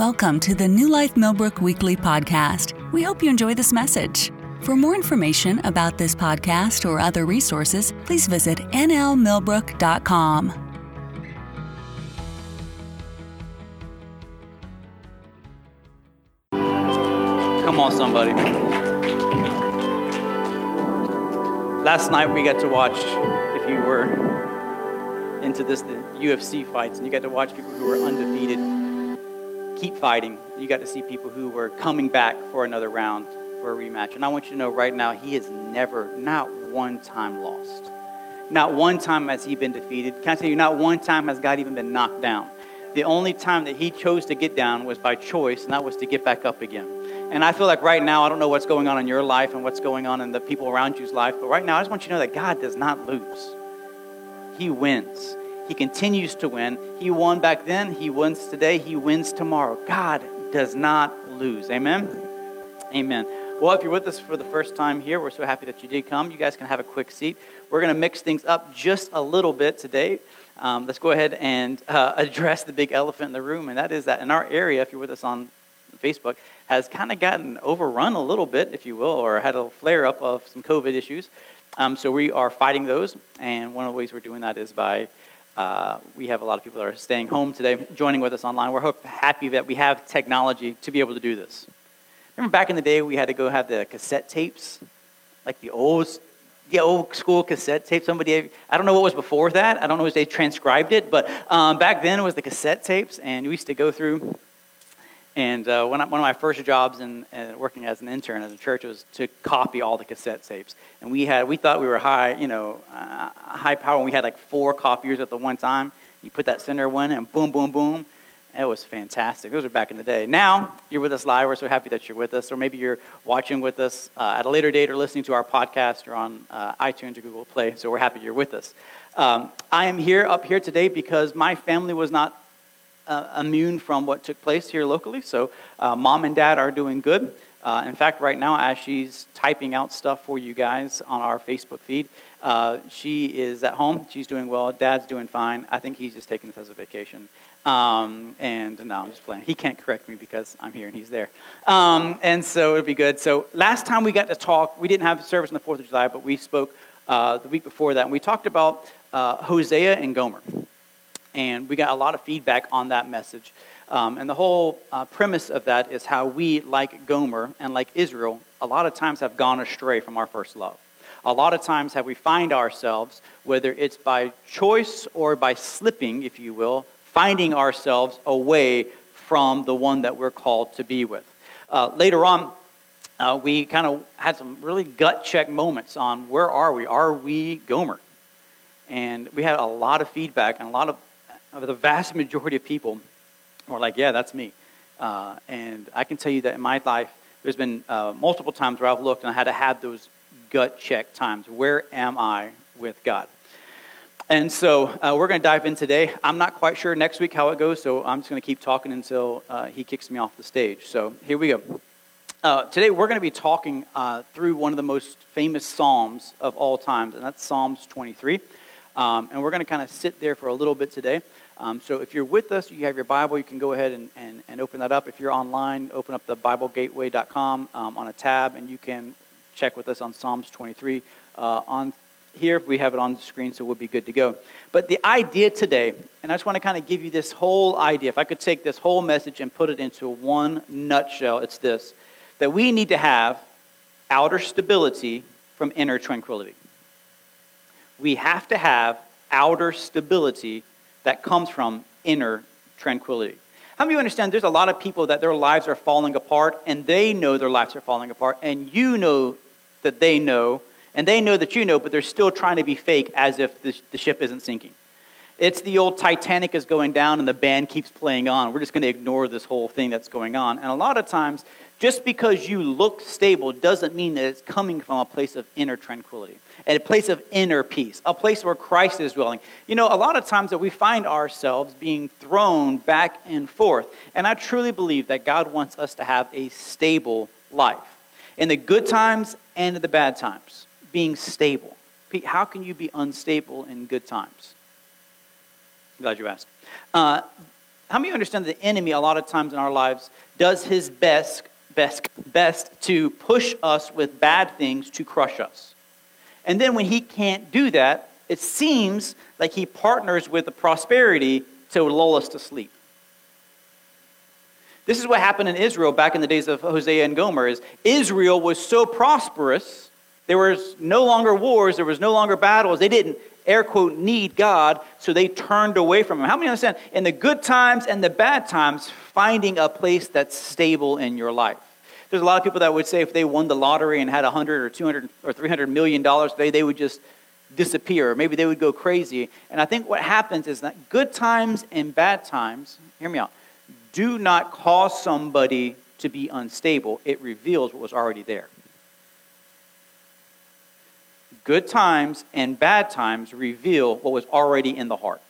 Welcome to the New Life Millbrook Weekly Podcast. We hope you enjoy this message. For more information about this podcast or other resources, please visit nlmillbrook.com. Come on, somebody. Last night we got to watch, if you were into this, the UFC fights, and you got to watch people who were undefeated keep fighting. You got to see people who were coming back for another round, for a rematch. And I want you to know right now, he has never, not one time lost. Not one time has he been defeated. Can I tell you, not one time has God even been knocked down. The only time that he chose to get down was by choice, and that was to get back up again. And I feel like right now, I don't know what's going on in your life and what's going on in the people around you's life, but right now, I just want you to know that God does not lose. He wins. He continues to win. He won back then. He wins today. He wins tomorrow. God does not lose. Amen? Amen. Well, if you're with us for the first time here, we're so happy that you did come. You guys can have a quick seat. We're going to mix things up just a little bit today. Um, let's go ahead and uh, address the big elephant in the room, and that is that in our area, if you're with us on Facebook, has kind of gotten overrun a little bit, if you will, or had a flare up of some COVID issues. Um, so we are fighting those, and one of the ways we're doing that is by uh, we have a lot of people that are staying home today, joining with us online. We're happy that we have technology to be able to do this. Remember back in the day, we had to go have the cassette tapes, like the old, the old school cassette tape. Somebody, I don't know what was before that. I don't know if they transcribed it, but um, back then it was the cassette tapes, and we used to go through and uh, one, of, one of my first jobs in, in, working as an intern at a church was to copy all the cassette tapes. And we had we thought we were high, you know, uh, high power. And we had like four copiers at the one time. You put that center one, and boom, boom, boom. It was fantastic. Those were back in the day. Now you're with us live. We're so happy that you're with us, or maybe you're watching with us uh, at a later date, or listening to our podcast, or on uh, iTunes or Google Play. So we're happy you're with us. Um, I am here up here today because my family was not uh, immune from what took place here locally. So, uh, mom and dad are doing good. Uh, in fact, right now, as she's typing out stuff for you guys on our Facebook feed, uh, she is at home. She's doing well. Dad's doing fine. I think he's just taking this as a vacation. Um, and no, I'm just playing. He can't correct me because I'm here and he's there. Um, and so it'll be good. So last time we got to talk, we didn't have service on the 4th of July, but we spoke uh, the week before that. And we talked about uh, Hosea and Gomer. And we got a lot of feedback on that message. Um, and the whole uh, premise of that is how we, like Gomer and like Israel, a lot of times have gone astray from our first love. A lot of times have we find ourselves, whether it's by choice or by slipping, if you will, finding ourselves away from the one that we're called to be with. Uh, later on, uh, we kind of had some really gut check moments on where are we? Are we Gomer? And we had a lot of feedback and a lot of the vast majority of people are like, yeah, that's me. Uh, and I can tell you that in my life, there's been uh, multiple times where I've looked and I had to have those gut check times. Where am I with God? And so uh, we're going to dive in today. I'm not quite sure next week how it goes, so I'm just going to keep talking until uh, he kicks me off the stage. So here we go. Uh, today we're going to be talking uh, through one of the most famous Psalms of all times, and that's Psalms 23. Um, and we're going to kind of sit there for a little bit today. Um, so if you're with us, you have your Bible, you can go ahead and, and, and open that up. If you're online, open up the BibleGateway.com um, on a tab, and you can check with us on Psalms 23. Uh, on here, we have it on the screen, so we'll be good to go. But the idea today, and I just want to kind of give you this whole idea. If I could take this whole message and put it into one nutshell, it's this that we need to have outer stability from inner tranquility. We have to have outer stability that comes from inner tranquility. How many of you understand there's a lot of people that their lives are falling apart and they know their lives are falling apart and you know that they know and they know that you know, but they're still trying to be fake as if the, the ship isn't sinking. It's the old Titanic is going down and the band keeps playing on. We're just going to ignore this whole thing that's going on. And a lot of times, just because you look stable doesn't mean that it's coming from a place of inner tranquility a place of inner peace, a place where Christ is dwelling. You know, a lot of times that we find ourselves being thrown back and forth. And I truly believe that God wants us to have a stable life in the good times and in the bad times, being stable. Pete, how can you be unstable in good times? I'm glad you asked. Uh, how many understand that the enemy, a lot of times in our lives, does his best, best, best to push us with bad things to crush us? And then when he can't do that, it seems like he partners with the prosperity to lull us to sleep. This is what happened in Israel back in the days of Hosea and Gomer is Israel was so prosperous, there was no longer wars, there was no longer battles. They didn't air quote need God, so they turned away from him. How many understand in the good times and the bad times finding a place that's stable in your life? There's a lot of people that would say if they won the lottery and had 100 or 200 or 300 million dollars, they they would just disappear. Maybe they would go crazy. And I think what happens is that good times and bad times, hear me out, do not cause somebody to be unstable. It reveals what was already there. Good times and bad times reveal what was already in the heart.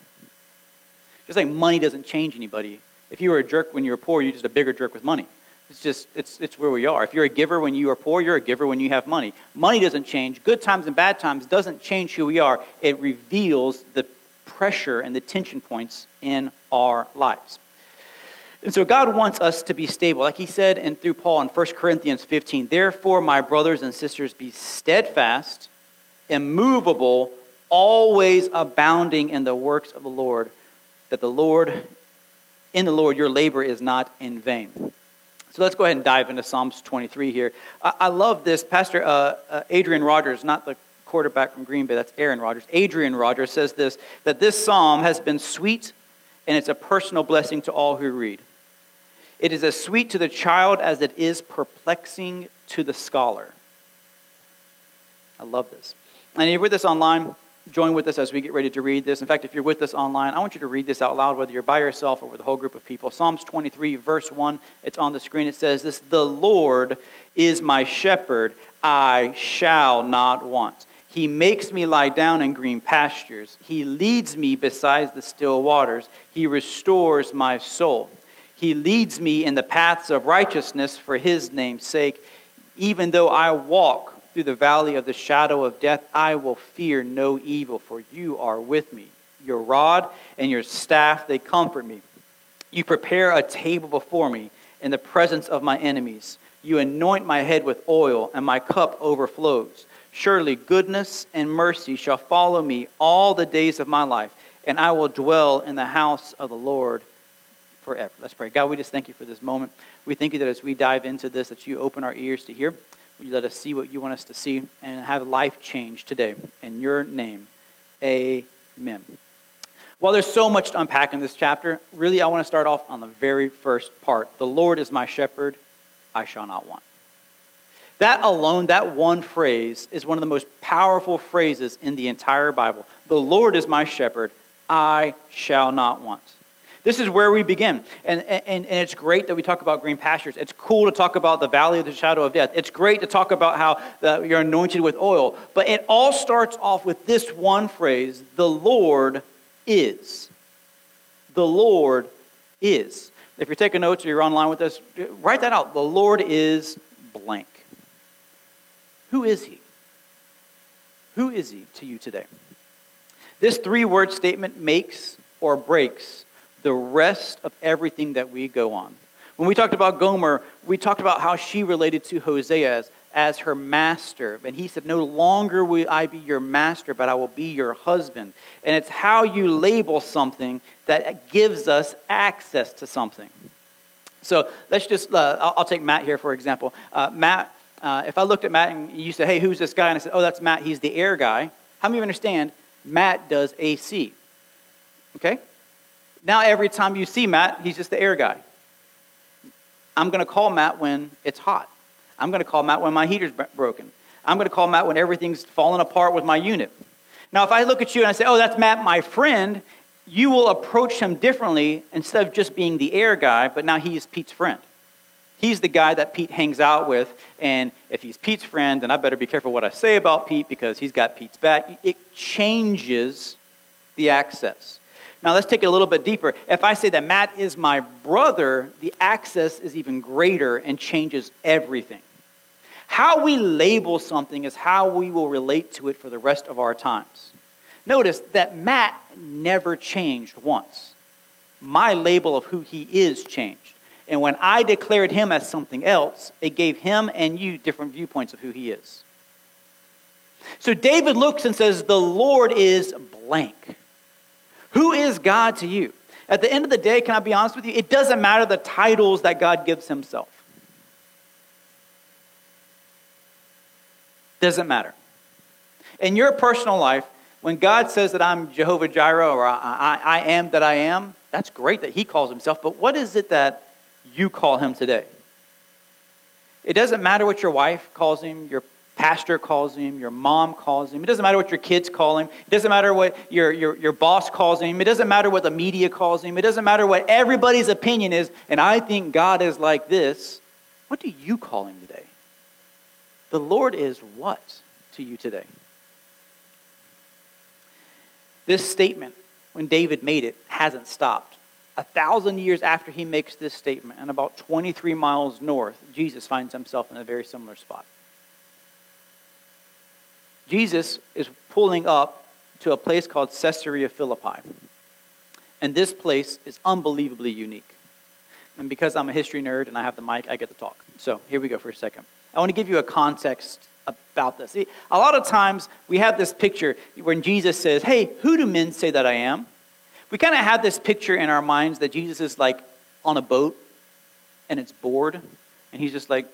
Just like money doesn't change anybody. If you were a jerk when you were poor, you're just a bigger jerk with money. It's just, it's, it's where we are. If you're a giver when you are poor, you're a giver when you have money. Money doesn't change. Good times and bad times doesn't change who we are. It reveals the pressure and the tension points in our lives. And so God wants us to be stable. Like he said and through Paul in 1 Corinthians 15, therefore, my brothers and sisters, be steadfast, immovable, always abounding in the works of the Lord, that the Lord, in the Lord, your labor is not in vain. So let's go ahead and dive into Psalms 23 here. I, I love this. Pastor uh, uh, Adrian Rogers, not the quarterback from Green Bay, that's Aaron Rodgers. Adrian Rogers says this that this psalm has been sweet and it's a personal blessing to all who read. It is as sweet to the child as it is perplexing to the scholar. I love this. And you read this online, join with us as we get ready to read this. In fact, if you're with us online, I want you to read this out loud, whether you're by yourself or with a whole group of people. Psalms 23, verse 1, it's on the screen. It says this The Lord is my shepherd, I shall not want. He makes me lie down in green pastures. He leads me beside the still waters. He restores my soul. He leads me in the paths of righteousness for his name's sake. Even though I walk through the valley of the shadow of death, I will fear no evil, for you are with me. Your rod and your staff, they comfort me. You prepare a table before me in the presence of my enemies. You anoint my head with oil, and my cup overflows. Surely goodness and mercy shall follow me all the days of my life, and I will dwell in the house of the Lord forever. Let's pray. God, we just thank you for this moment. We thank you that as we dive into this, that you open our ears to hear you let us see what you want us to see and have life change today? In your name, amen. While there's so much to unpack in this chapter, really I want to start off on the very first part. The Lord is my shepherd, I shall not want. That alone, that one phrase, is one of the most powerful phrases in the entire Bible. The Lord is my shepherd, I shall not want. This is where we begin. And, and, and it's great that we talk about green pastures. It's cool to talk about the valley of the shadow of death. It's great to talk about how the, you're anointed with oil. But it all starts off with this one phrase the Lord is. The Lord is. If you're taking notes or you're online with us, write that out. The Lord is blank. Who is He? Who is He to you today? This three word statement makes or breaks the rest of everything that we go on. When we talked about Gomer, we talked about how she related to Hosea as, as her master. And he said, No longer will I be your master, but I will be your husband. And it's how you label something that gives us access to something. So let's just, uh, I'll, I'll, take Matt here for example. Uh, Matt, uh, if I looked at Matt and you said, Hey, who's this guy? And I said, Oh, that's Matt. He's the air guy. How many of you understand Matt does AC? Okay? Now, every time you see Matt, he's just the air guy. I'm going to call Matt when it's hot. I'm going to call Matt when my heater's broken. I'm going to call Matt when everything's falling apart with my unit. Now, if I look at you and I say, oh, that's Matt, my friend, you will approach him differently instead of just being the air guy, but now he's Pete's friend. He's the guy that Pete hangs out with, and if he's Pete's friend, then I better be careful what I say about Pete because he's got Pete's back. It changes the access. Now let's take it a little bit deeper. If I say that Matt is my brother, the access is even greater and changes everything. How we label something is how we will relate to it for the rest of our times. Notice that Matt never changed once. my label of who he is changed. And when I declared him as something else, it gave him and you different viewpoints of who he is. So David looks and says, The Lord is blank. Who is God to you? At the end of the day, can I be honest with you? It doesn't matter the titles that God gives himself. Doesn't matter. In your personal life, when God says that I'm Jehovah Jireh or I, I, I am that I am, that's great that he calls himself, but what is it that you call him today? It doesn't matter what your wife calls him, your pastor calls him, your mom calls him. It doesn't matter what your kids call him. It doesn't matter what your, your, your boss calls him. It doesn't matter what the media calls him. It doesn't matter what everybody's opinion is. And I think God is like this. What do you call him today? The Lord is what to you today? This statement, when David made it, hasn't stopped. A thousand years after he makes this statement, and about 23 miles north, Jesus finds himself in a very similar spot. Jesus is pulling up to a place called Caesarea Philippi. And this place is unbelievably unique. And because I'm a history nerd and I have the mic, I get to talk. So here we go for a second. I want to give you a context about this. See, a lot of times we have this picture when Jesus says, Hey, who do men say that I am? We kind of have this picture in our minds that Jesus is like on a boat and it's bored and he's just like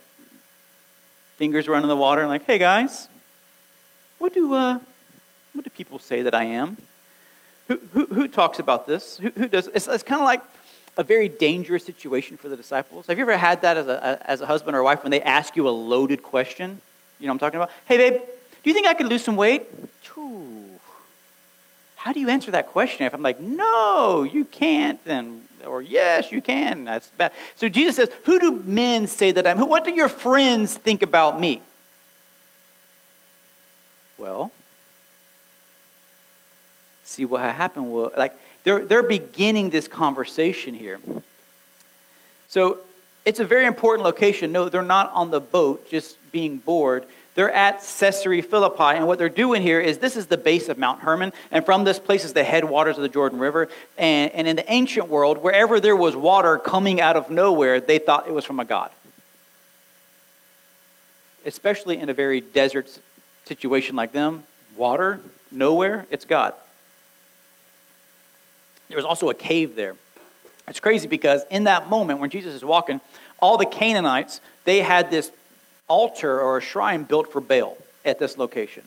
fingers running the water and like, Hey guys, what do, uh, what do people say that I am? Who, who, who talks about this? Who, who does? It's, it's kind of like a very dangerous situation for the disciples. Have you ever had that as a, as a husband or wife when they ask you a loaded question? You know what I'm talking about? Hey, babe, do you think I could lose some weight? Ooh. How do you answer that question? If I'm like, no, you can't, then, or yes, you can, that's bad. So Jesus says, who do men say that I'm? What do your friends think about me? Well, see what happened. Like they're they're beginning this conversation here. So it's a very important location. No, they're not on the boat just being bored. They're at Caesarea Philippi, and what they're doing here is this is the base of Mount Hermon, and from this place is the headwaters of the Jordan River. And, and in the ancient world, wherever there was water coming out of nowhere, they thought it was from a god. Especially in a very desert situation like them, water, nowhere, it's God. There was also a cave there. It's crazy because in that moment when Jesus is walking, all the Canaanites, they had this altar or a shrine built for Baal at this location.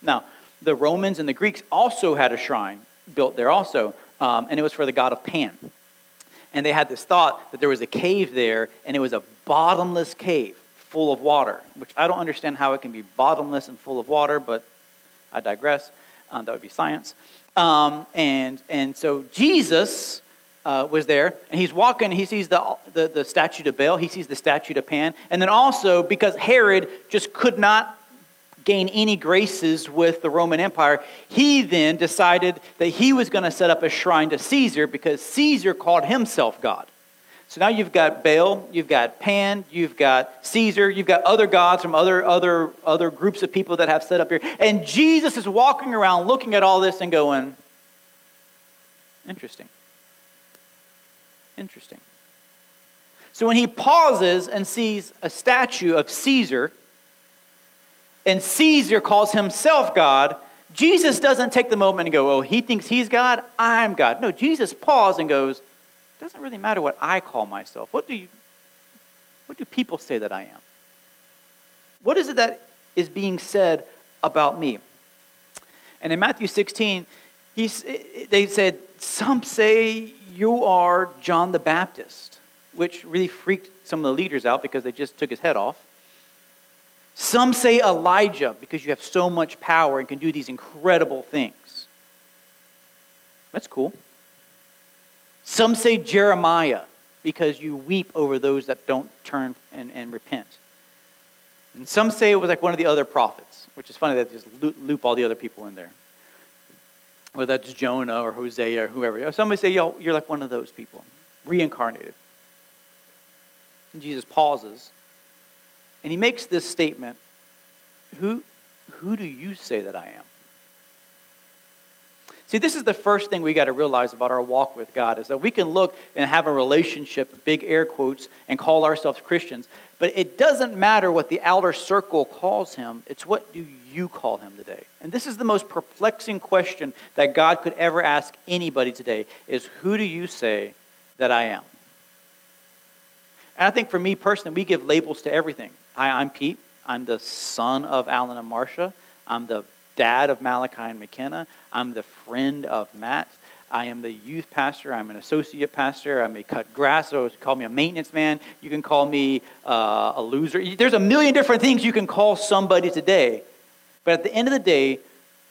Now, the Romans and the Greeks also had a shrine built there also, um, and it was for the god of Pan. And they had this thought that there was a cave there, and it was a bottomless cave full of water, which I don't understand how it can be bottomless and full of water, but I digress. Um, that would be science. Um, and, and so Jesus uh, was there, and he's walking, he sees the, the, the statue of Baal, he sees the statue of Pan, and then also because Herod just could not gain any graces with the Roman Empire, he then decided that he was going to set up a shrine to Caesar because Caesar called himself God. So now you've got Baal, you've got Pan, you've got Caesar, you've got other gods from other, other, other groups of people that have set up here. And Jesus is walking around looking at all this and going, interesting. Interesting. So when he pauses and sees a statue of Caesar, and Caesar calls himself God, Jesus doesn't take the moment and go, oh, he thinks he's God, I'm God. No, Jesus pauses and goes, it doesn't really matter what I call myself. What do you what do people say that I am? What is it that is being said about me? And in Matthew 16, he's, they said, Some say you are John the Baptist, which really freaked some of the leaders out because they just took his head off. Some say Elijah because you have so much power and can do these incredible things. That's cool. Some say Jeremiah because you weep over those that don't turn and, and repent. And some say it was like one of the other prophets, which is funny that they just loop all the other people in there. Whether that's Jonah or Hosea or whoever. Somebody say, Yo, you're like one of those people, reincarnated. And Jesus pauses and he makes this statement Who, who do you say that I am? See, this is the first thing we got to realize about our walk with God is that we can look and have a relationship, big air quotes, and call ourselves Christians. But it doesn't matter what the outer circle calls him, it's what do you call him today? And this is the most perplexing question that God could ever ask anybody today is who do you say that I am? And I think for me personally, we give labels to everything. Hi, I'm Pete. I'm the son of Alan and Marcia. I'm the dad of Malachi and McKenna. I'm the friend of Matt. I am the youth pastor. I'm an associate pastor. I may cut grass. So call me a maintenance man. You can call me uh, a loser. There's a million different things you can call somebody today. But at the end of the day,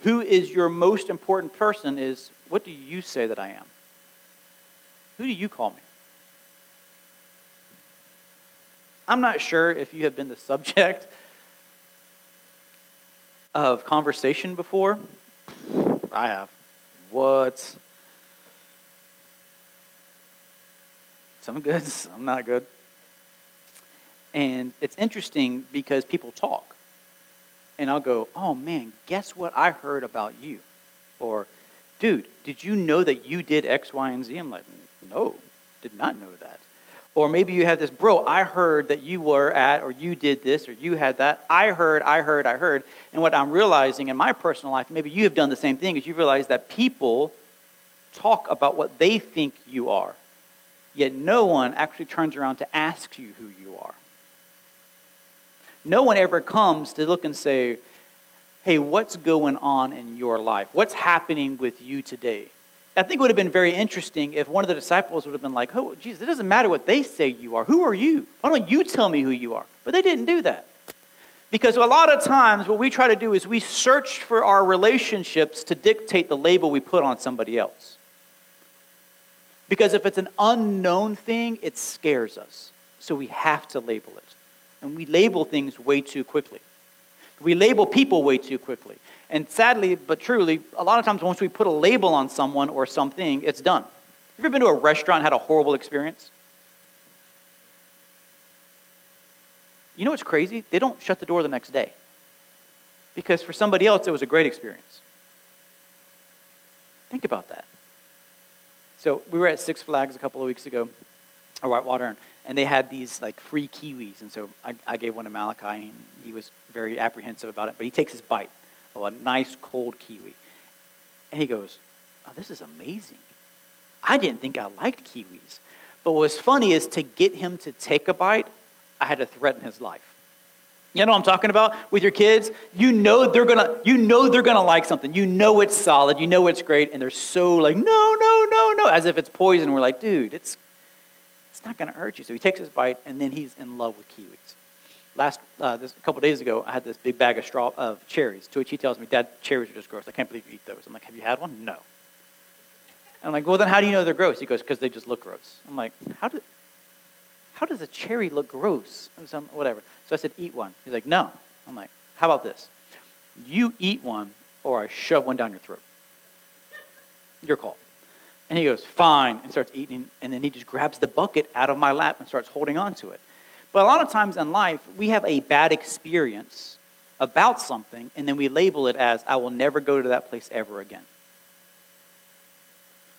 who is your most important person is what do you say that I am? Who do you call me? I'm not sure if you have been the subject of conversation before. I have. What? Some good, some not good. And it's interesting because people talk. And I'll go, oh man, guess what I heard about you? Or, dude, did you know that you did X, Y, and Z? I'm like, no, did not know that. Or maybe you have this, bro, I heard that you were at, or you did this, or you had that. I heard, I heard, I heard. And what I'm realizing in my personal life, maybe you have done the same thing, is you realize that people talk about what they think you are. Yet no one actually turns around to ask you who you are. No one ever comes to look and say, hey, what's going on in your life? What's happening with you today? I think it would have been very interesting if one of the disciples would have been like, oh, Jesus, it doesn't matter what they say you are. Who are you? Why don't you tell me who you are? But they didn't do that. Because a lot of times what we try to do is we search for our relationships to dictate the label we put on somebody else. Because if it's an unknown thing, it scares us. So we have to label it. And we label things way too quickly. We label people way too quickly. And sadly, but truly, a lot of times once we put a label on someone or something, it's done. Have you ever been to a restaurant and had a horrible experience? You know what's crazy? They don't shut the door the next day. Because for somebody else, it was a great experience. Think about that. So we were at Six Flags a couple of weeks ago, or Whitewater, and they had these like free kiwis. And so I, I gave one to Malachi, and he was very apprehensive about it. But he takes his bite a nice cold kiwi. And he goes, oh, this is amazing. I didn't think I liked kiwis. But what was funny is to get him to take a bite, I had to threaten his life. You know what I'm talking about with your kids? You know they're gonna, you know they're gonna like something. You know it's solid. You know it's great, and they're so like, no, no, no, no, as if it's poison. We're like, dude, it's, it's not gonna hurt you. So he takes his bite, and then he's in love with kiwis last uh, this, a couple days ago, I had this big bag of straw of cherries. To which he tells me, "Dad, cherries are just gross. I can't believe you eat those." I'm like, "Have you had one?" No. I'm like, "Well, then how do you know they're gross?" He goes, "Because they just look gross." I'm like, "How do, how does a cherry look gross?" Some, whatever. So I said, "Eat one." He's like, "No." I'm like, "How about this? You eat one, or I shove one down your throat. Your call." And he goes, "Fine," and starts eating. And then he just grabs the bucket out of my lap and starts holding on to it. But a lot of times in life, we have a bad experience about something, and then we label it as, I will never go to that place ever again.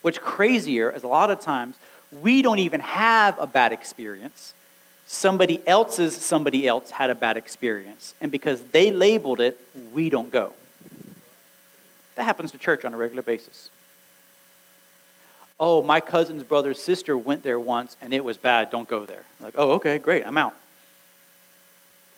What's crazier is a lot of times we don't even have a bad experience. Somebody else's somebody else had a bad experience. And because they labeled it, we don't go. That happens to church on a regular basis oh, my cousin's brother's sister went there once and it was bad, don't go there. Like, oh, okay, great, I'm out.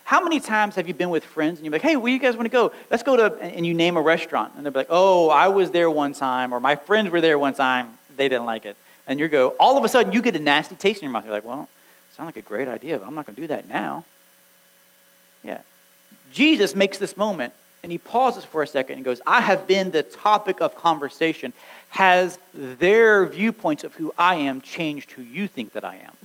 How many times have you been with friends and you're like, hey, where you guys want to go? Let's go to, and you name a restaurant. And they're like, oh, I was there one time, or my friends were there one time, they didn't like it. And you go, all of a sudden you get a nasty taste in your mouth. You're like, well, sounds like a great idea, but I'm not going to do that now. Yeah. Jesus makes this moment and he pauses for a second and goes, I have been the topic of conversation. Has their viewpoints of who I am changed who you think that I am?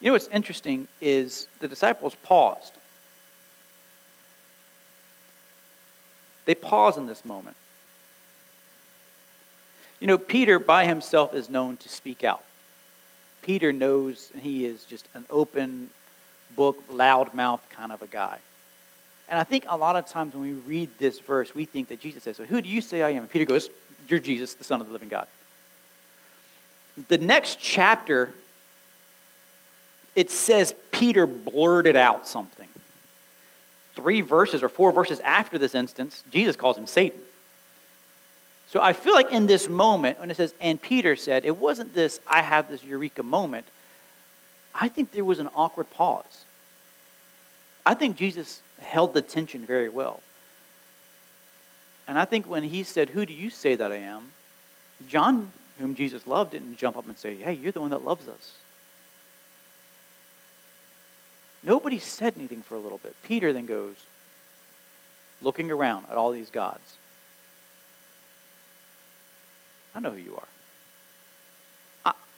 You know what's interesting is the disciples paused. They pause in this moment. You know, Peter by himself is known to speak out. Peter knows he is just an open book, loudmouth kind of a guy. And I think a lot of times when we read this verse, we think that Jesus says, So who do you say I am? And Peter goes, You're Jesus, the Son of the living God. The next chapter, it says Peter blurted out something. Three verses or four verses after this instance, Jesus calls him Satan. So I feel like in this moment, when it says, and Peter said, it wasn't this, I have this eureka moment. I think there was an awkward pause. I think Jesus held the tension very well. And I think when he said, Who do you say that I am? John, whom Jesus loved, didn't jump up and say, Hey, you're the one that loves us. Nobody said anything for a little bit. Peter then goes, looking around at all these gods. I know who you are.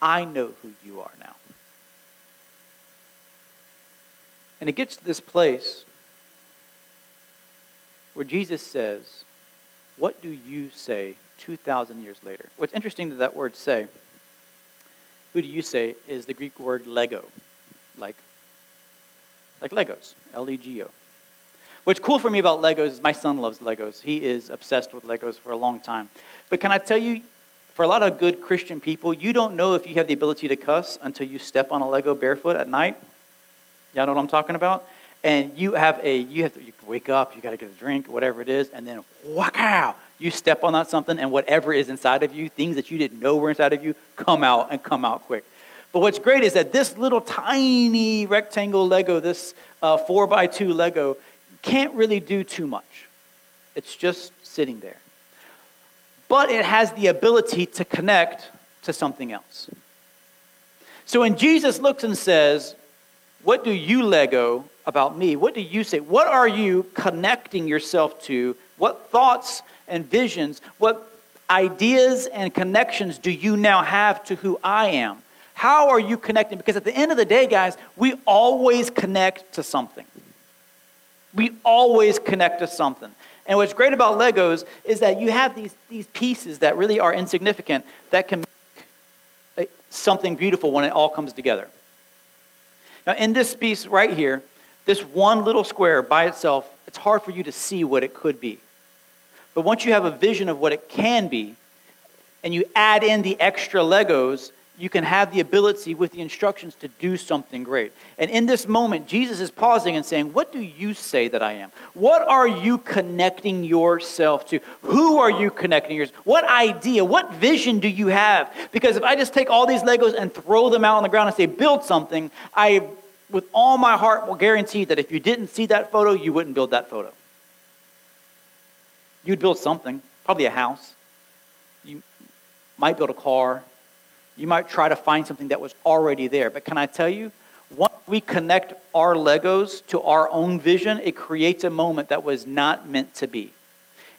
I, I know who you are now. And it gets to this place where Jesus says, What do you say 2,000 years later? What's interesting to that word say, who do you say, is the Greek word lego, like, like Legos, L E G O. What's cool for me about Legos is my son loves Legos. He is obsessed with Legos for a long time. But can I tell you, for a lot of good Christian people, you don't know if you have the ability to cuss until you step on a Lego barefoot at night. Y'all know what I'm talking about? And you have a, you have to you wake up, you got to get a drink, whatever it is, and then wow, you step on that something, and whatever is inside of you, things that you didn't know were inside of you, come out and come out quick. But what's great is that this little tiny rectangle Lego, this uh, four by two Lego, can't really do too much. It's just sitting there. But it has the ability to connect to something else. So when Jesus looks and says, what do you Lego about me? What do you say? What are you connecting yourself to? What thoughts and visions, what ideas and connections do you now have to who I am? How are you connecting? Because at the end of the day, guys, we always connect to something. We always connect to something. And what's great about Legos is that you have these, these pieces that really are insignificant that can make something beautiful when it all comes together. Now, in this piece right here, this one little square by itself, it's hard for you to see what it could be. But once you have a vision of what it can be, and you add in the extra Legos, you can have the ability with the instructions to do something great. And in this moment, Jesus is pausing and saying, What do you say that I am? What are you connecting yourself to? Who are you connecting yourself? What idea, what vision do you have? Because if I just take all these Legos and throw them out on the ground and say, Build something, I, with all my heart, will guarantee that if you didn't see that photo, you wouldn't build that photo. You'd build something, probably a house. You might build a car you might try to find something that was already there. But can I tell you, once we connect our Legos to our own vision, it creates a moment that was not meant to be.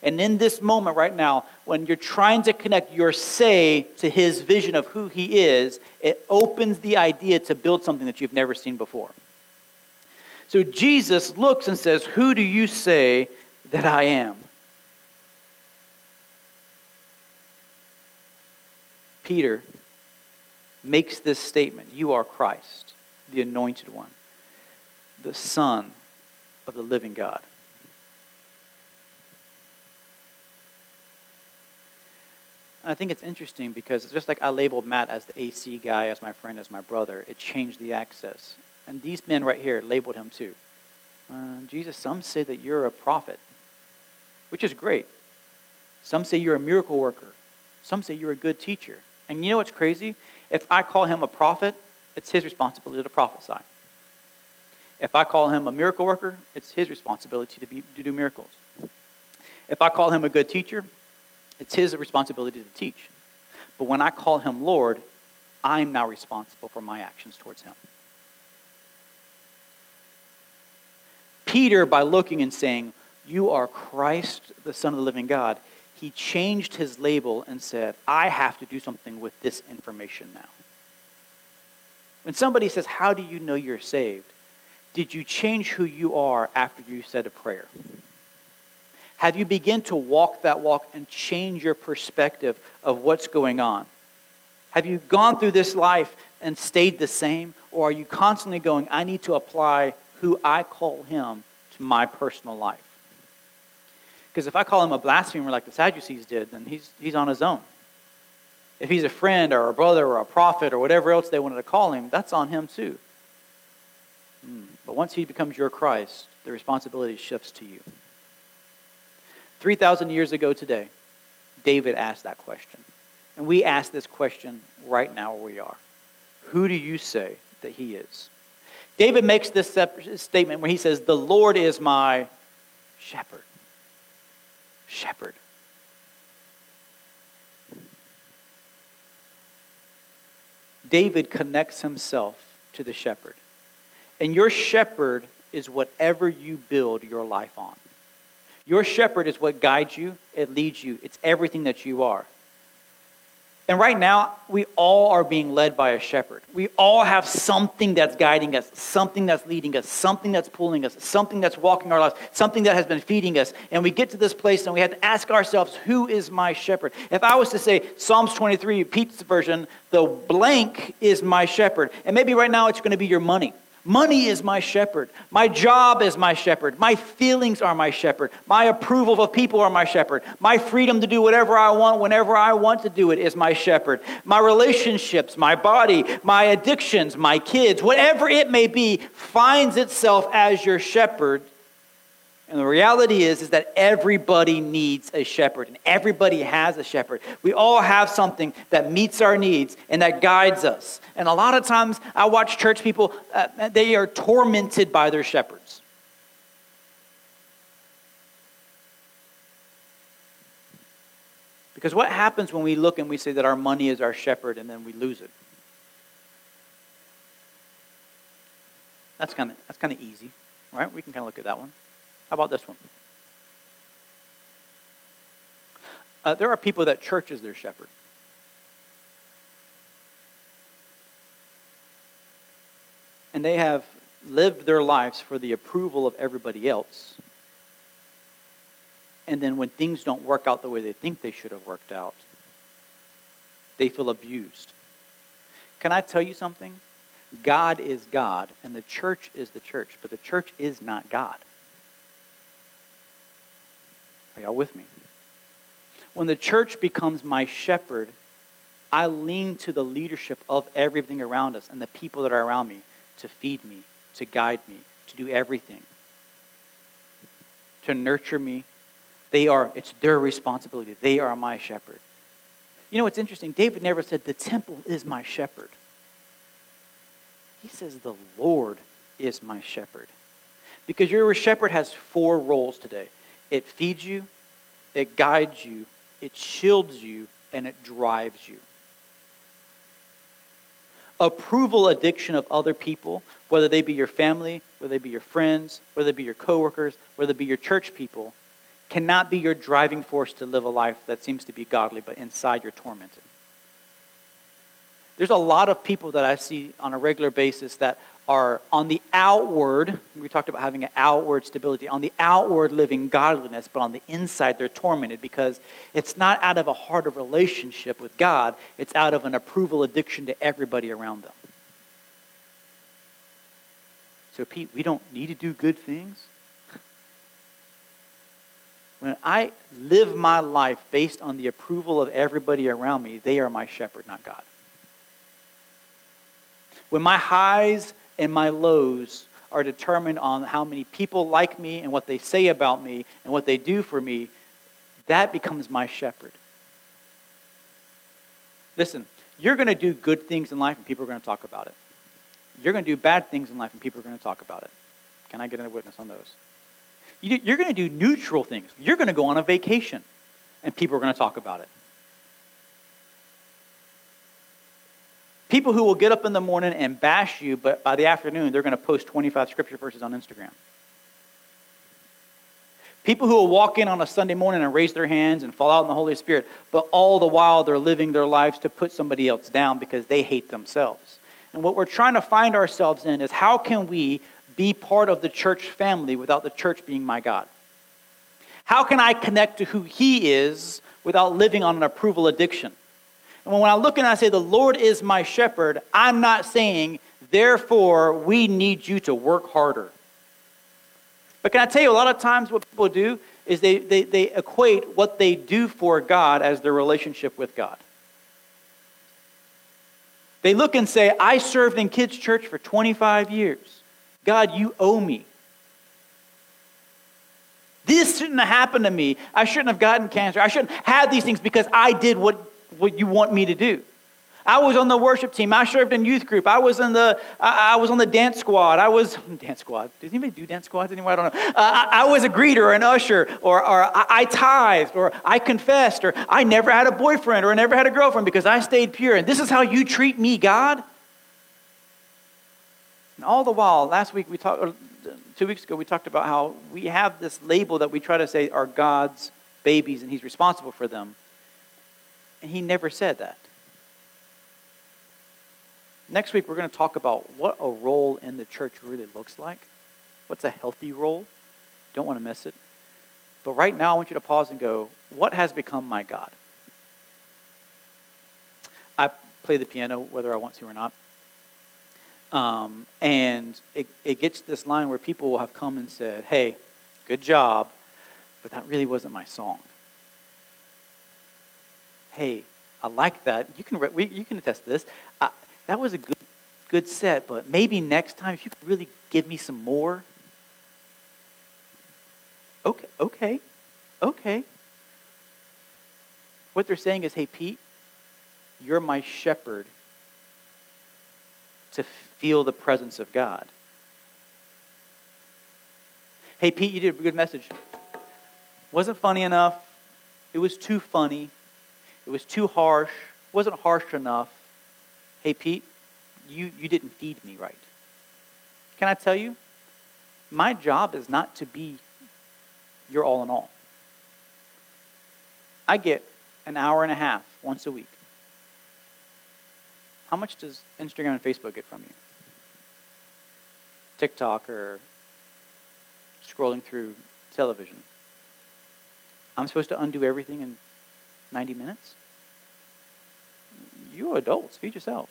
And in this moment right now, when you're trying to connect your say to his vision of who he is, it opens the idea to build something that you've never seen before. So Jesus looks and says, Who do you say that I am? Peter makes this statement You are Christ, the anointed one, the Son of the living God. I think it's interesting because just like I labeled Matt as the AC guy, as my friend, as my brother, it changed the access. And these men right here labeled him too. Uh, Jesus, some say that you're a prophet, which is great. Some say you're a miracle worker. Some say you're a good teacher. And you know what's crazy? If I call him a prophet, it's his responsibility to prophesy. If I call him a miracle worker, it's his responsibility to, be, to do miracles. If I call him a good teacher, it's his responsibility to teach. But when I call him Lord, I'm now responsible for my actions towards him. Peter, by looking and saying, You are Christ, the Son of the living God, he changed his label and said, I have to do something with this information now. When somebody says, How do you know you're saved? Did you change who you are after you said a prayer? Have you begun to walk that walk and change your perspective of what's going on? Have you gone through this life and stayed the same? Or are you constantly going, I need to apply who I call him to my personal life. Because if I call him a blasphemer like the Sadducees did, then he's, he's on his own. If he's a friend or a brother or a prophet or whatever else they wanted to call him, that's on him too. Hmm. But once he becomes your Christ, the responsibility shifts to you. 3,000 years ago today, David asked that question. And we ask this question right now where we are. Who do you say that he is? David makes this statement where he says, The Lord is my shepherd. Shepherd. David connects himself to the shepherd. And your shepherd is whatever you build your life on. Your shepherd is what guides you, it leads you, it's everything that you are. And right now, we all are being led by a shepherd. We all have something that's guiding us, something that's leading us, something that's pulling us, something that's walking our lives, something that has been feeding us. And we get to this place and we have to ask ourselves, who is my shepherd? If I was to say Psalms 23, Pete's version, the blank is my shepherd. And maybe right now it's going to be your money. Money is my shepherd. My job is my shepherd. My feelings are my shepherd. My approval of people are my shepherd. My freedom to do whatever I want whenever I want to do it is my shepherd. My relationships, my body, my addictions, my kids, whatever it may be, finds itself as your shepherd and the reality is, is that everybody needs a shepherd, and everybody has a shepherd. We all have something that meets our needs and that guides us. And a lot of times, I watch church people, uh, they are tormented by their shepherds. Because what happens when we look and we say that our money is our shepherd and then we lose it? That's kind of that's kind of easy, right? We can kind of look at that one. How about this one? Uh, there are people that church is their shepherd. And they have lived their lives for the approval of everybody else. And then when things don't work out the way they think they should have worked out, they feel abused. Can I tell you something? God is God, and the church is the church, but the church is not God. Are y'all with me? When the church becomes my shepherd, I lean to the leadership of everything around us and the people that are around me to feed me, to guide me, to do everything, to nurture me. They are, it's their responsibility. They are my shepherd. You know what's interesting? David never said, The temple is my shepherd. He says, The Lord is my shepherd. Because your shepherd has four roles today it feeds you, it guides you, it shields you, and it drives you. Approval addiction of other people, whether they be your family, whether they be your friends, whether they be your coworkers, whether they be your church people, cannot be your driving force to live a life that seems to be godly, but inside you're tormented. There's a lot of people that I see on a regular basis that are on the outward, we talked about having an outward stability, on the outward living godliness, but on the inside they're tormented because it's not out of a heart of relationship with God, it's out of an approval addiction to everybody around them. So, Pete, we don't need to do good things. When I live my life based on the approval of everybody around me, they are my shepherd, not God. When my highs and my lows are determined on how many people like me and what they say about me and what they do for me, that becomes my shepherd. Listen, you're going to do good things in life and people are going to talk about it. You're going to do bad things in life and people are going to talk about it. Can I get a witness on those? You're going to do neutral things. You're going to go on a vacation and people are going to talk about it. People who will get up in the morning and bash you, but by the afternoon, they're going to post 25 scripture verses on Instagram. People who will walk in on a Sunday morning and raise their hands and fall out in the Holy Spirit, but all the while they're living their lives to put somebody else down because they hate themselves. And what we're trying to find ourselves in is how can we be part of the church family without the church being my God? How can I connect to who He is without living on an approval addiction? And when I look and I say, The Lord is my shepherd, I'm not saying, therefore, we need you to work harder. But can I tell you, a lot of times what people do is they, they, they equate what they do for God as their relationship with God. They look and say, I served in kids' church for 25 years. God, you owe me. This shouldn't have happened to me. I shouldn't have gotten cancer. I shouldn't have these things because I did what, what you want me to do. I was on the worship team. I served in youth group. I was in the I, I was on the dance squad. I was dance squad. Does anybody do dance squads anymore? I don't know. Uh, I, I, was a greeter or an usher, or, or I, I tithed, or I confessed, or I never had a boyfriend or I never had a girlfriend because I stayed pure. And this is how you treat me, God. And all the while, last week we talked, two weeks ago we talked about how we have this label that we try to say are God's babies and He's responsible for them, and He never said that. Next week, we're going to talk about what a role in the church really looks like. What's a healthy role? Don't want to miss it. But right now, I want you to pause and go, what has become my God? I play the piano whether I want to or not. Um, and it, it gets this line where people will have come and said, hey, good job, but that really wasn't my song. Hey, I like that. You can, re- you can attest to this that was a good, good set, but maybe next time, if you could really give me some more. Okay, okay, okay. What they're saying is, hey, Pete, you're my shepherd to feel the presence of God. Hey, Pete, you did a good message. Wasn't funny enough. It was too funny. It was too harsh. It Wasn't harsh enough hey, Pete, you, you didn't feed me right. Can I tell you? My job is not to be your all in all. I get an hour and a half once a week. How much does Instagram and Facebook get from you? TikTok or scrolling through television. I'm supposed to undo everything in 90 minutes? You're adults, feed yourself.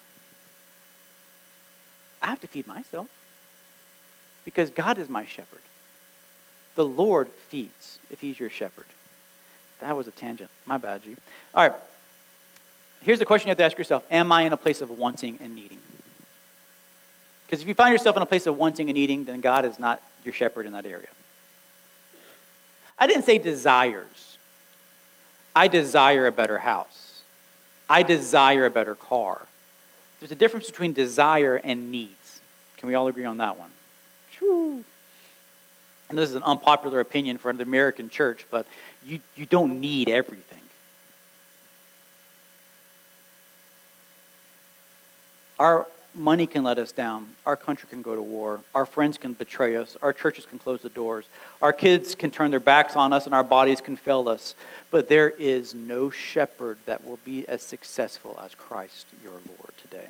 I have to feed myself because God is my shepherd. The Lord feeds if he's your shepherd. That was a tangent. My bad, G. All right. Here's the question you have to ask yourself Am I in a place of wanting and needing? Because if you find yourself in a place of wanting and needing, then God is not your shepherd in that area. I didn't say desires. I desire a better house. I desire a better car. There's a difference between desire and needs. Can we all agree on that one? Whew. And this is an unpopular opinion for the American church, but you, you don't need everything. Our money can let us down. Our country can go to war. Our friends can betray us. Our churches can close the doors. Our kids can turn their backs on us, and our bodies can fail us. But there is no shepherd that will be as successful as Christ your Lord today.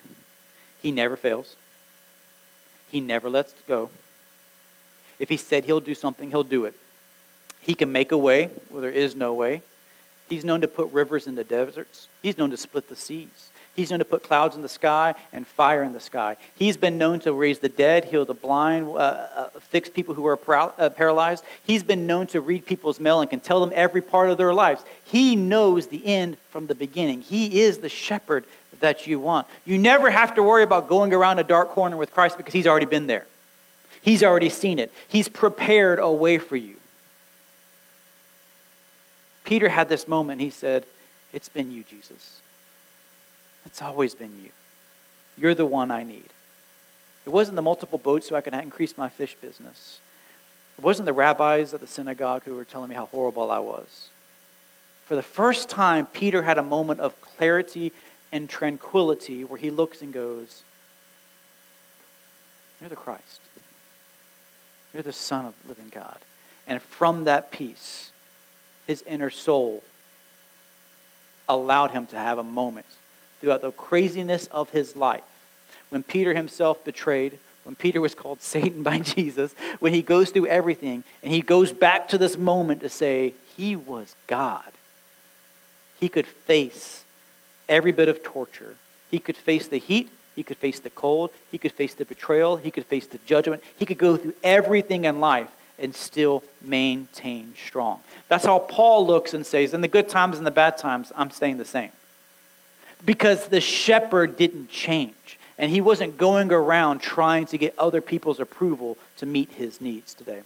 He never fails, He never lets go. If He said He'll do something, He'll do it. He can make a way where there is no way. He's known to put rivers in the deserts. He's known to split the seas. He's known to put clouds in the sky and fire in the sky. He's been known to raise the dead, heal the blind, uh, uh, fix people who are uh, paralyzed. He's been known to read people's mail and can tell them every part of their lives. He knows the end from the beginning. He is the shepherd that you want. You never have to worry about going around a dark corner with Christ because he's already been there. He's already seen it. He's prepared a way for you. Peter had this moment. He said, It's been you, Jesus. It's always been you. You're the one I need. It wasn't the multiple boats so I could increase my fish business. It wasn't the rabbis at the synagogue who were telling me how horrible I was. For the first time, Peter had a moment of clarity and tranquility where he looks and goes, You're the Christ. You're the Son of the living God. And from that peace, his inner soul allowed him to have a moment throughout the craziness of his life. When Peter himself betrayed, when Peter was called Satan by Jesus, when he goes through everything and he goes back to this moment to say, He was God. He could face every bit of torture. He could face the heat. He could face the cold. He could face the betrayal. He could face the judgment. He could go through everything in life and still maintain strong. That's how Paul looks and says, in the good times and the bad times, I'm staying the same. Because the shepherd didn't change. And he wasn't going around trying to get other people's approval to meet his needs today.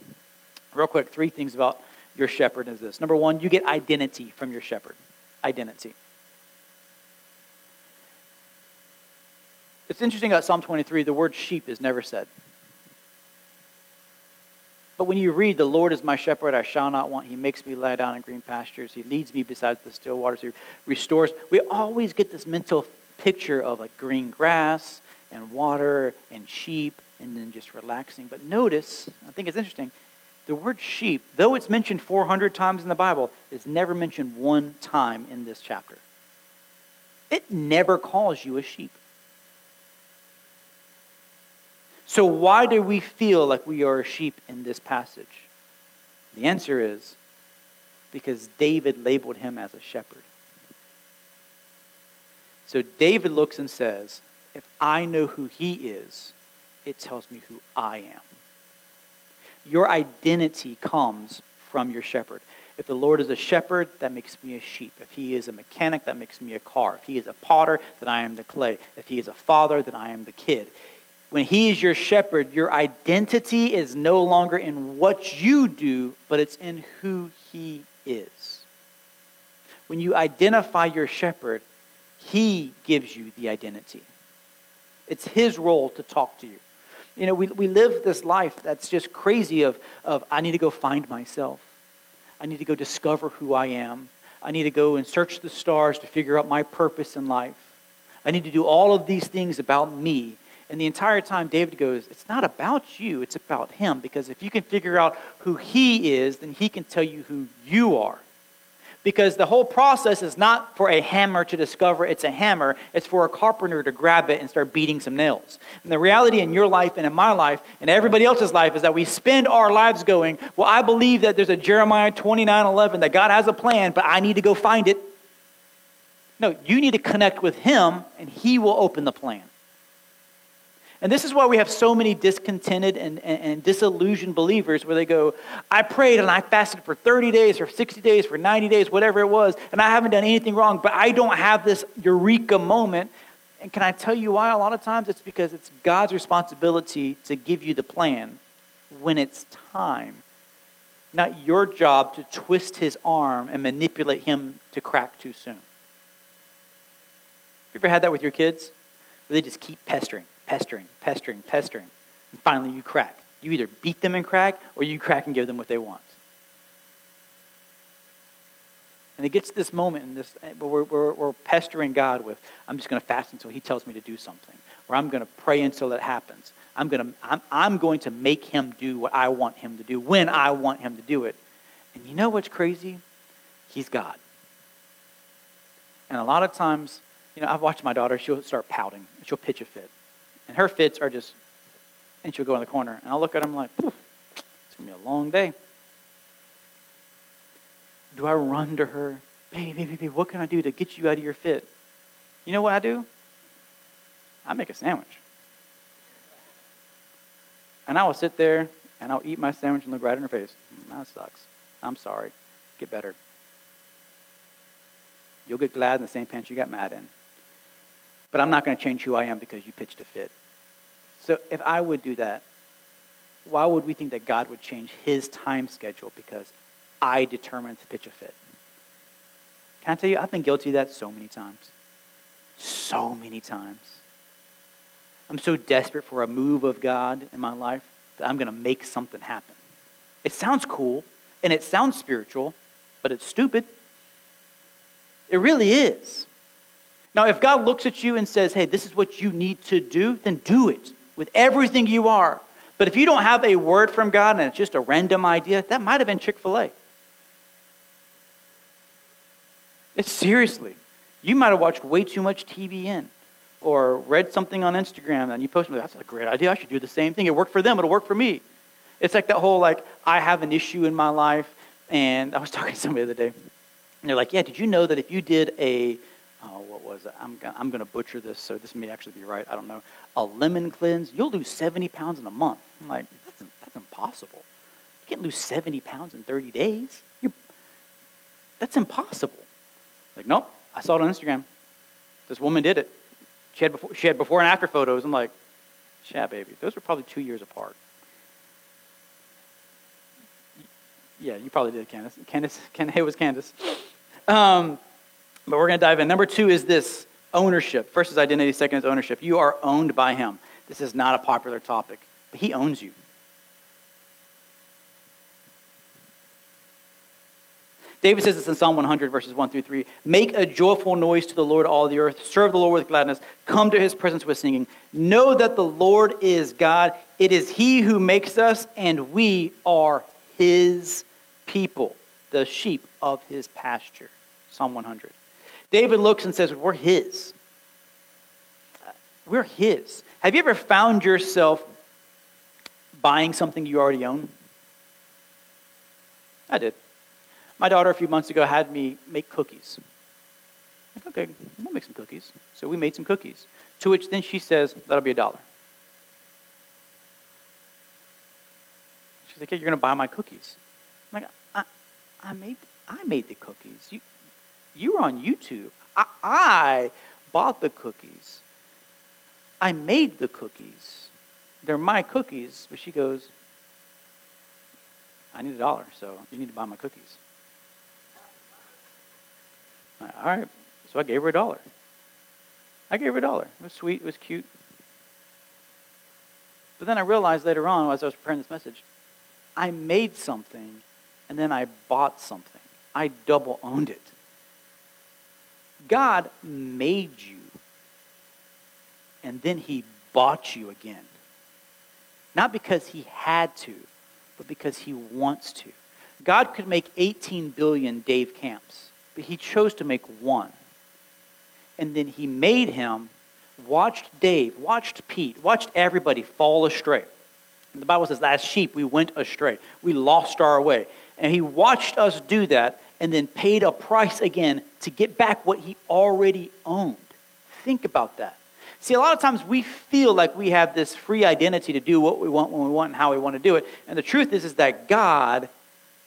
Real quick, three things about your shepherd is this. Number one, you get identity from your shepherd. Identity. It's interesting about Psalm 23, the word sheep is never said. But when you read, The Lord is my shepherd, I shall not want. He makes me lie down in green pastures. He leads me beside the still waters. He restores. We always get this mental picture of like green grass and water and sheep and then just relaxing. But notice, I think it's interesting, the word sheep, though it's mentioned 400 times in the Bible, is never mentioned one time in this chapter. It never calls you a sheep. So, why do we feel like we are a sheep in this passage? The answer is because David labeled him as a shepherd. So, David looks and says, If I know who he is, it tells me who I am. Your identity comes from your shepherd. If the Lord is a shepherd, that makes me a sheep. If he is a mechanic, that makes me a car. If he is a potter, then I am the clay. If he is a father, then I am the kid when he is your shepherd, your identity is no longer in what you do, but it's in who he is. When you identify your shepherd, he gives you the identity. It's his role to talk to you. You know, we, we live this life that's just crazy of, of, I need to go find myself. I need to go discover who I am. I need to go and search the stars to figure out my purpose in life. I need to do all of these things about me and the entire time, David goes, It's not about you, it's about him. Because if you can figure out who he is, then he can tell you who you are. Because the whole process is not for a hammer to discover it's a hammer, it's for a carpenter to grab it and start beating some nails. And the reality in your life and in my life and everybody else's life is that we spend our lives going, Well, I believe that there's a Jeremiah 29 11, that God has a plan, but I need to go find it. No, you need to connect with him, and he will open the plan. And this is why we have so many discontented and, and, and, disillusioned believers where they go, I prayed and I fasted for 30 days or 60 days for 90 days, whatever it was, and I haven't done anything wrong, but I don't have this eureka moment. And can I tell you why? A lot of times it's because it's God's responsibility to give you the plan when it's time. Not your job to twist his arm and manipulate him to crack too soon. Have You ever had that with your kids? Where they just keep pestering pestering, pestering, pestering. And finally, you crack. You either beat them and crack, or you crack and give them what they want. And it gets to this moment in this, eh, where we're, we're, we're pestering God with, I'm just going to fast until He tells me to do something, or I'm going to pray until it happens. I'm going to, I'm, I'm going to make Him do what I want Him to do when I want Him to do it. And you know what's crazy? He's God. And a lot of times, you know, I've watched my daughter, she'll start pouting, she'll pitch a fit. And her fits are just, and she'll go in the corner. And I'll look at him like, it's going to be a long day. Do I run to her? Baby, baby, baby, what can I do to get you out of your fit? You know what I do? I make a sandwich. And I will sit there and I'll eat my sandwich and look right in her face. That sucks. I'm sorry. Get better. You'll get glad in the same pants you got mad in. But I'm not going to change who I am because you pitched a fit. So if I would do that, why would we think that God would change his time schedule because I determined to pitch a fit? Can I tell you, I've been guilty of that so many times. So many times. I'm so desperate for a move of God in my life that I'm going to make something happen. It sounds cool and it sounds spiritual, but it's stupid. It really is. Now, if God looks at you and says, hey, this is what you need to do, then do it with everything you are. But if you don't have a word from God and it's just a random idea, that might have been Chick fil A. It's seriously. You might have watched way too much TBN or read something on Instagram and you post, that's a great idea. I should do the same thing. It worked for them, it'll work for me. It's like that whole, like, I have an issue in my life. And I was talking to somebody the other day. And they're like, yeah, did you know that if you did a oh, what was it? I'm, I'm going to butcher this, so this may actually be right. I don't know. A lemon cleanse, you'll lose 70 pounds in a month. I'm like, that's, that's impossible. You can't lose 70 pounds in 30 days. You're, that's impossible. Like, nope, I saw it on Instagram. This woman did it. She had before, she had before and after photos. I'm like, yeah, baby. Those were probably two years apart. Yeah, you probably did, Candace. Candace, Candace it was Candace. Um, but we're going to dive in. Number two is this ownership. First is identity, second is ownership. You are owned by him. This is not a popular topic, but he owns you. David says this in Psalm 100, verses 1 through 3. Make a joyful noise to the Lord, all the earth. Serve the Lord with gladness. Come to his presence with singing. Know that the Lord is God. It is he who makes us, and we are his people, the sheep of his pasture. Psalm 100. David looks and says, We're his. We're his. Have you ever found yourself buying something you already own? I did. My daughter, a few months ago, had me make cookies. Like, okay, I'll make some cookies. So we made some cookies. To which then she says, That'll be a dollar. She's like, Yeah, You're going to buy my cookies. I'm like, I, I, made, I made the cookies. You, you were on YouTube. I, I bought the cookies. I made the cookies. They're my cookies. But she goes, I need a dollar, so you need to buy my cookies. All right. So I gave her a dollar. I gave her a dollar. It was sweet. It was cute. But then I realized later on, as I was preparing this message, I made something and then I bought something. I double owned it. God made you and then he bought you again. Not because he had to, but because he wants to. God could make 18 billion Dave Camps, but he chose to make one. And then he made him, watched Dave, watched Pete, watched everybody fall astray. The Bible says, as sheep, we went astray. We lost our way. And he watched us do that and then paid a price again to get back what he already owned. Think about that. See, a lot of times we feel like we have this free identity to do what we want when we want and how we want to do it. And the truth is, is that God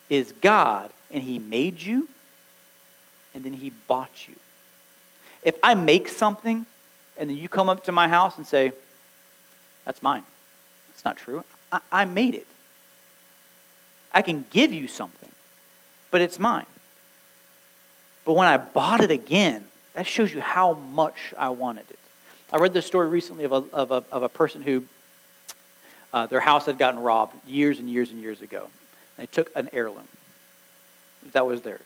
is God, and He made you, and then He bought you. If I make something, and then you come up to my house and say, That's mine. That's not true. I, I made it. I can give you something, but it's mine. But when I bought it again, that shows you how much I wanted it. I read this story recently of a, of a, of a person who uh, their house had gotten robbed years and years and years ago. They took an heirloom. That was theirs.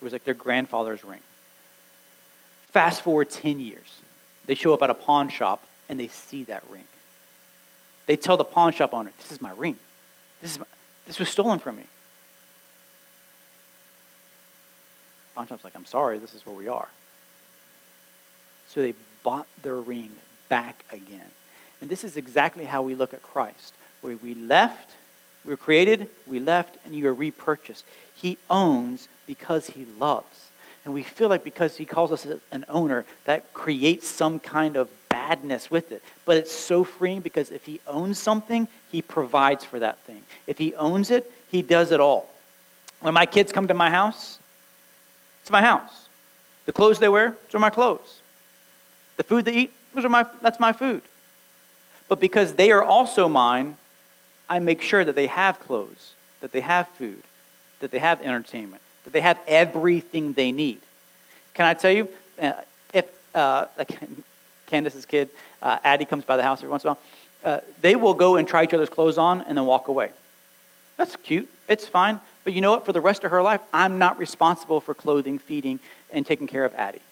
It was like their grandfather's ring. Fast forward 10 years. They show up at a pawn shop and they see that ring. They tell the pawn shop owner, This is my ring. This, is my, this was stolen from me. Pawn like, I'm sorry, this is where we are. So they bought their ring back again. And this is exactly how we look at Christ. Where we left, we were created, we left, and you are repurchased. He owns because he loves. And we feel like because he calls us an owner, that creates some kind of badness with it. But it's so freeing because if he owns something, he provides for that thing. If he owns it, he does it all. When my kids come to my house, it's my house. The clothes they wear, those are my clothes. The food they eat, those are my, that's my food. But because they are also mine, I make sure that they have clothes, that they have food, that they have entertainment, that they have everything they need. Can I tell you, uh, if uh, Candace's kid, uh, Addie comes by the house every once in a while, uh, they will go and try each other's clothes on and then walk away. That's cute. It's fine. But you know what? For the rest of her life, I'm not responsible for clothing, feeding, and taking care of Addie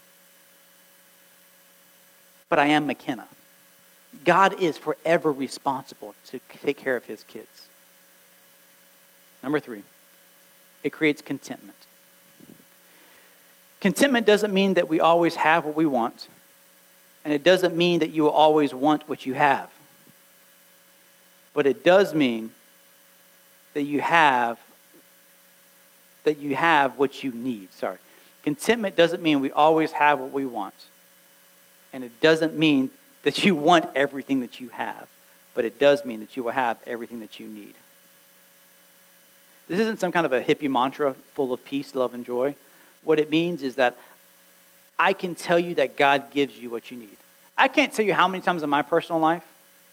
but I am McKenna. God is forever responsible to take care of his kids. Number three, it creates contentment. Contentment doesn't mean that we always have what we want, and it doesn't mean that you will always want what you have. But it does mean that you have that you have what you need. Sorry. Contentment doesn't mean we always have what we want. And it doesn't mean that you want everything that you have, but it does mean that you will have everything that you need. This isn't some kind of a hippie mantra full of peace, love, and joy. What it means is that I can tell you that God gives you what you need. I can't tell you how many times in my personal life,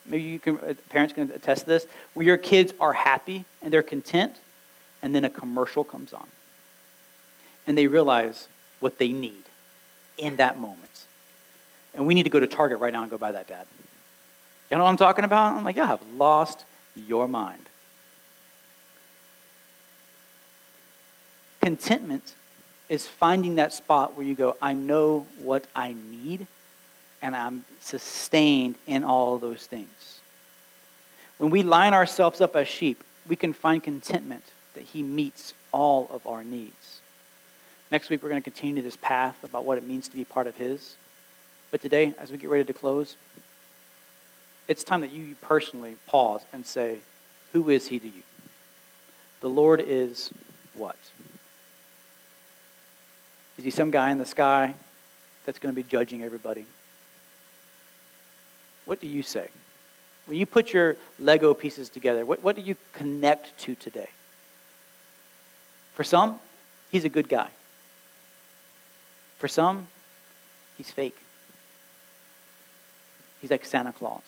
maybe you can, uh, parents can attest to this, where your kids are happy and they're content, and then a commercial comes on. And they realize what they need in that moment. And we need to go to Target right now and go buy that, Dad. You know what I'm talking about? I'm like, you have lost your mind. Contentment is finding that spot where you go, I know what I need, and I'm sustained in all those things. When we line ourselves up as sheep, we can find contentment that He meets all of our needs. Next week, we're going to continue this path about what it means to be part of His. But today, as we get ready to close, it's time that you personally pause and say, Who is He to you? The Lord is what? Is he some guy in the sky that's going to be judging everybody? What do you say? When you put your Lego pieces together, what, what do you connect to today? For some, he's a good guy. For some, he's fake. He's like Santa Claus.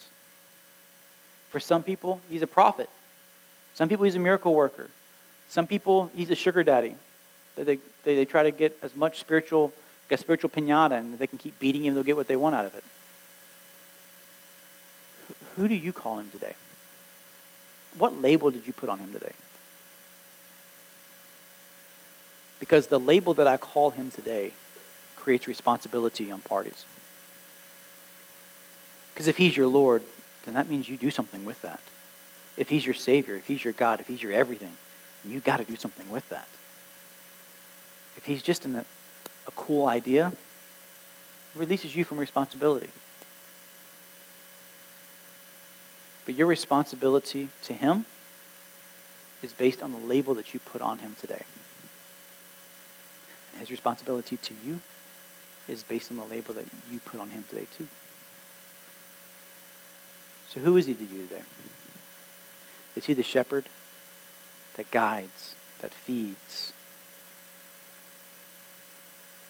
For some people, he's a prophet. Some people, he's a miracle worker. Some people, he's a sugar daddy. They, they, they try to get as much spiritual, a spiritual pinata, and they can keep beating him, they'll get what they want out of it. Who do you call him today? What label did you put on him today? Because the label that I call him today creates responsibility on parties. Because if he's your Lord, then that means you do something with that. If he's your Savior, if he's your God, if he's your everything, you got to do something with that. If he's just a cool idea, it releases you from responsibility. But your responsibility to him is based on the label that you put on him today. His responsibility to you is based on the label that you put on him today, too. So who is he to you today? Is he the shepherd that guides, that feeds?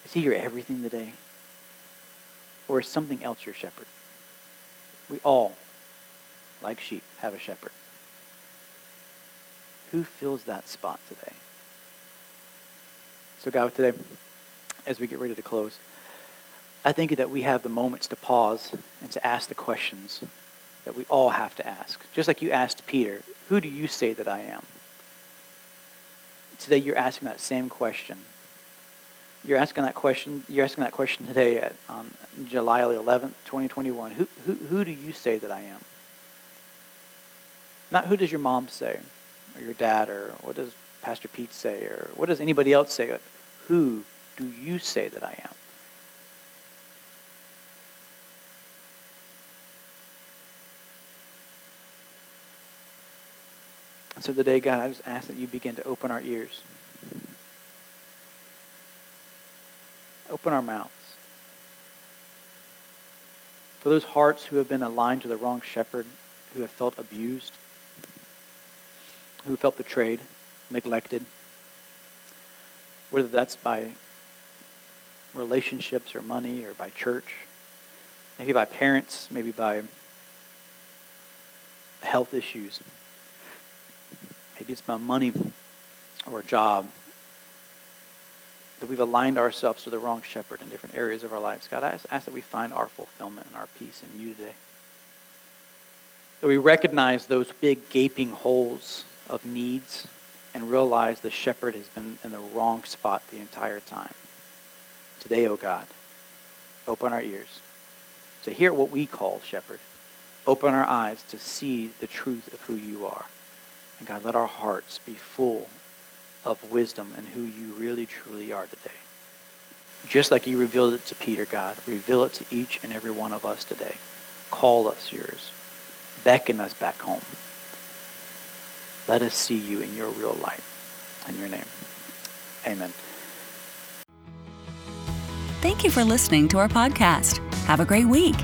Is he your everything today? Or is something else your shepherd? We all, like sheep, have a shepherd. Who fills that spot today? So, God, today, as we get ready to close, I think that we have the moments to pause and to ask the questions that we all have to ask. Just like you asked Peter, who do you say that I am? Today you're asking that same question. You're asking that question. You're asking that question today at um, July 11th, 2021. Who, who, who do you say that I am? Not who does your mom say, or your dad, or what does Pastor Pete say, or what does anybody else say? Who do you say that I am? so today, God, I just ask that you begin to open our ears. Open our mouths. For those hearts who have been aligned to the wrong shepherd, who have felt abused, who felt betrayed, neglected, whether that's by relationships or money or by church, maybe by parents, maybe by health issues. Maybe it's about money or a job. That we've aligned ourselves to the wrong shepherd in different areas of our lives. God, I ask, ask that we find our fulfillment and our peace in you today. That we recognize those big gaping holes of needs and realize the shepherd has been in the wrong spot the entire time. Today, O oh God, open our ears to hear what we call shepherd. Open our eyes to see the truth of who you are. And God, let our hearts be full of wisdom and who you really truly are today. Just like you revealed it to Peter, God, reveal it to each and every one of us today. Call us yours. Beckon us back home. Let us see you in your real light. In your name. Amen. Thank you for listening to our podcast. Have a great week.